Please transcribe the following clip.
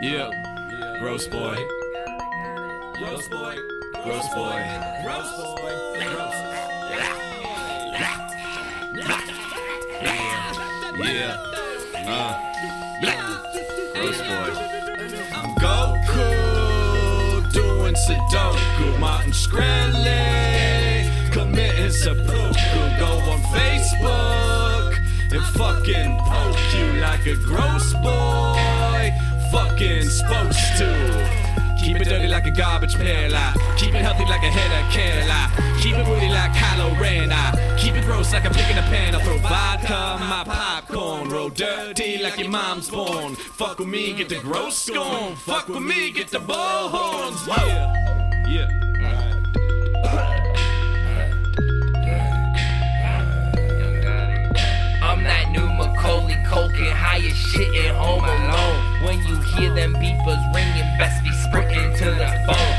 Yeah. Gross boy. Gross boy. Gross boy. Gross boy. Gross. Boy. Yeah. Uh. Gross boy. I'm Goku doing Sudoku. Martin Shkreli committing seppuku. Go on Facebook and fucking poke you like a gross boy. Supposed to. Keep it dirty like a garbage pail. I keep it healthy like a head of kale. I keep it woody like Kylo Ren. I keep it gross like I'm picking a pan. I throw vodka my popcorn. Roll dirty like your mom's born. Fuck with me, get the gross scone. Fuck with me, get the bullhorns. Yeah. Yeah. hear them beepers ringing. Best be sprinting to the phone.